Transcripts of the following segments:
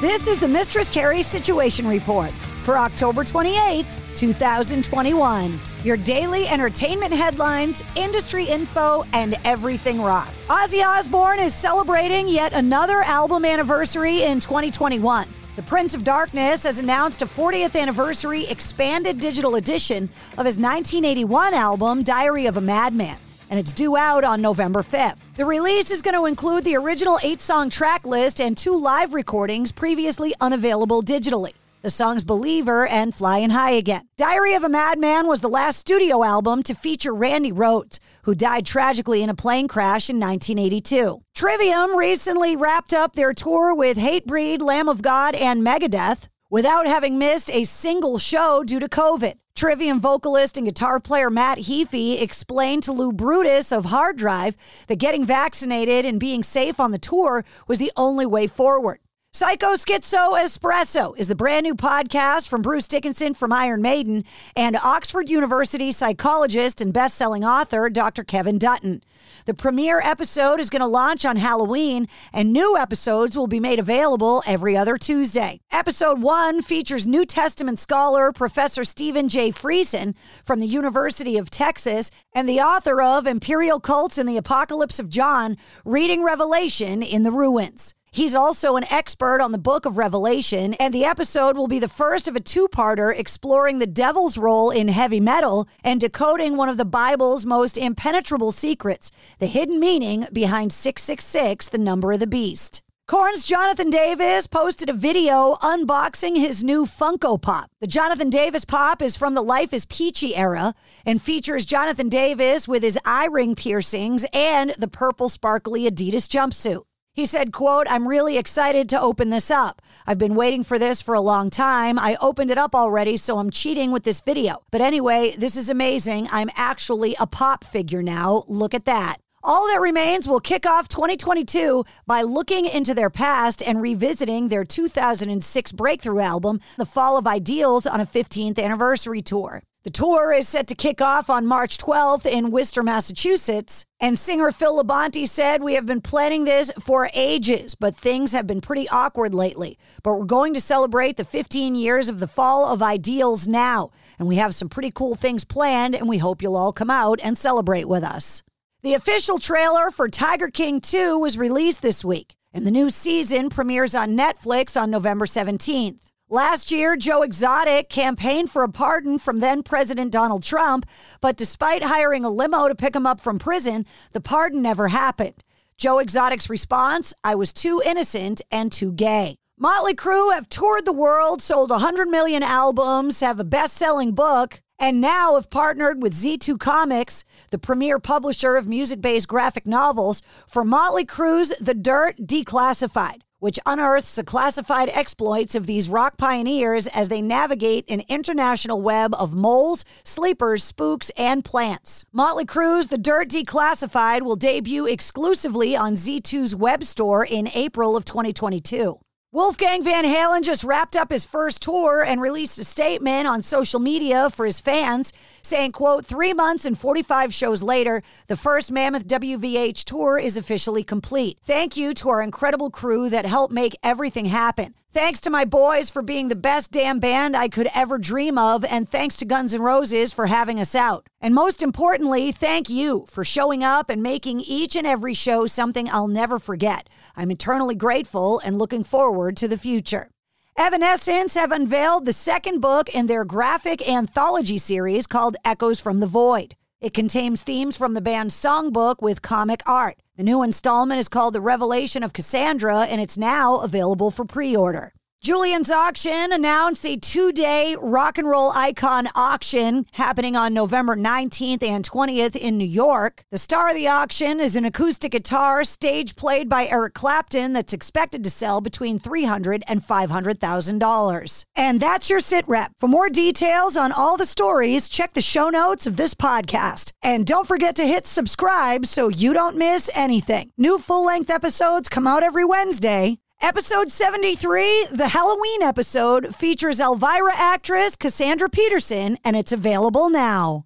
This is the Mistress Carrie Situation Report for October 28th, 2021. Your daily entertainment headlines, industry info, and everything rock. Ozzy Osbourne is celebrating yet another album anniversary in 2021. The Prince of Darkness has announced a 40th anniversary expanded digital edition of his 1981 album, Diary of a Madman and it's due out on November 5th. The release is going to include the original eight song track list and two live recordings previously unavailable digitally. The songs Believer and Flying High Again. Diary of a Madman was the last studio album to feature Randy Rhoads, who died tragically in a plane crash in 1982. Trivium recently wrapped up their tour with Hatebreed, Lamb of God, and Megadeth without having missed a single show due to COVID. Trivium vocalist and guitar player Matt Heafy explained to Lou Brutus of Hard Drive that getting vaccinated and being safe on the tour was the only way forward. Psycho Schizo Espresso is the brand new podcast from Bruce Dickinson from Iron Maiden and Oxford University psychologist and best-selling author Dr. Kevin Dutton. The premiere episode is going to launch on Halloween, and new episodes will be made available every other Tuesday. Episode one features New Testament scholar Professor Steven J. Friesen from the University of Texas and the author of Imperial Cults and the Apocalypse of John, reading Revelation in the Ruins. He's also an expert on the book of Revelation, and the episode will be the first of a two parter exploring the devil's role in heavy metal and decoding one of the Bible's most impenetrable secrets the hidden meaning behind 666, the number of the beast. Korn's Jonathan Davis posted a video unboxing his new Funko Pop. The Jonathan Davis Pop is from the Life is Peachy era and features Jonathan Davis with his eye ring piercings and the purple sparkly Adidas jumpsuit. He said, quote, I'm really excited to open this up. I've been waiting for this for a long time. I opened it up already, so I'm cheating with this video. But anyway, this is amazing. I'm actually a pop figure now. Look at that. All that remains will kick off 2022 by looking into their past and revisiting their 2006 breakthrough album, The Fall of Ideals, on a 15th anniversary tour. The tour is set to kick off on March 12th in Worcester, Massachusetts. And singer Phil Labonte said, We have been planning this for ages, but things have been pretty awkward lately. But we're going to celebrate the 15 years of the fall of ideals now. And we have some pretty cool things planned, and we hope you'll all come out and celebrate with us. The official trailer for Tiger King 2 was released this week, and the new season premieres on Netflix on November 17th. Last year, Joe Exotic campaigned for a pardon from then President Donald Trump, but despite hiring a limo to pick him up from prison, the pardon never happened. Joe Exotic's response I was too innocent and too gay. Motley Crue have toured the world, sold 100 million albums, have a best selling book, and now have partnered with Z2 Comics, the premier publisher of music based graphic novels, for Motley Crue's The Dirt Declassified which unearths the classified exploits of these rock pioneers as they navigate an international web of moles, sleepers, spooks, and plants. Motley Crue's The Dirt Declassified will debut exclusively on Z2's web store in April of 2022. Wolfgang Van Halen just wrapped up his first tour and released a statement on social media for his fans saying, quote, three months and 45 shows later, the first Mammoth WVH tour is officially complete. Thank you to our incredible crew that helped make everything happen. Thanks to my boys for being the best damn band I could ever dream of, and thanks to Guns N' Roses for having us out. And most importantly, thank you for showing up and making each and every show something I'll never forget. I'm eternally grateful and looking forward to the future. Evanescence have unveiled the second book in their graphic anthology series called Echoes from the Void. It contains themes from the band's songbook with comic art. The new installment is called The Revelation of Cassandra, and it's now available for pre order. Julien's Auction announced a two day rock and roll icon auction happening on November 19th and 20th in New York. The star of the auction is an acoustic guitar stage played by Eric Clapton that's expected to sell between $300 and $500,000. And that's your sit rep. For more details on all the stories, check the show notes of this podcast. And don't forget to hit subscribe so you don't miss anything. New full length episodes come out every Wednesday. Episode 73, the Halloween episode, features Elvira actress Cassandra Peterson, and it's available now.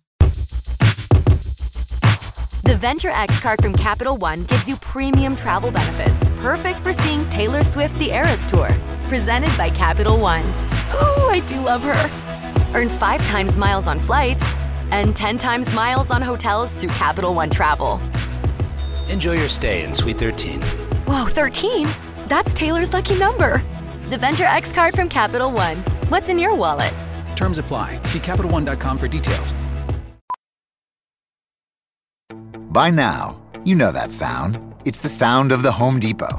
The Venture X card from Capital One gives you premium travel benefits, perfect for seeing Taylor Swift the Eras Tour. Presented by Capital One. Ooh, I do love her. Earn five times miles on flights and 10 times miles on hotels through Capital One Travel. Enjoy your stay in Suite 13. Whoa, 13? That's Taylor's lucky number. The Venture X card from Capital One. What's in your wallet? Terms apply. See CapitalOne.com for details. By now, you know that sound. It's the sound of the Home Depot.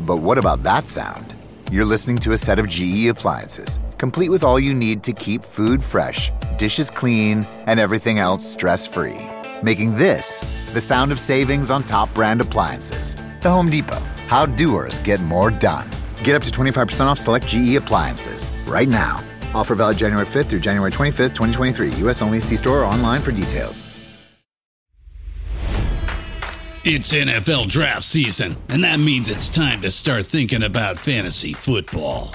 But what about that sound? You're listening to a set of GE appliances, complete with all you need to keep food fresh, dishes clean, and everything else stress free. Making this the sound of savings on top brand appliances. The Home Depot. How doers get more done. Get up to 25% off select GE appliances right now. Offer valid January 5th through January 25th, 2023. U.S. only. See store or online for details. It's NFL draft season, and that means it's time to start thinking about fantasy football.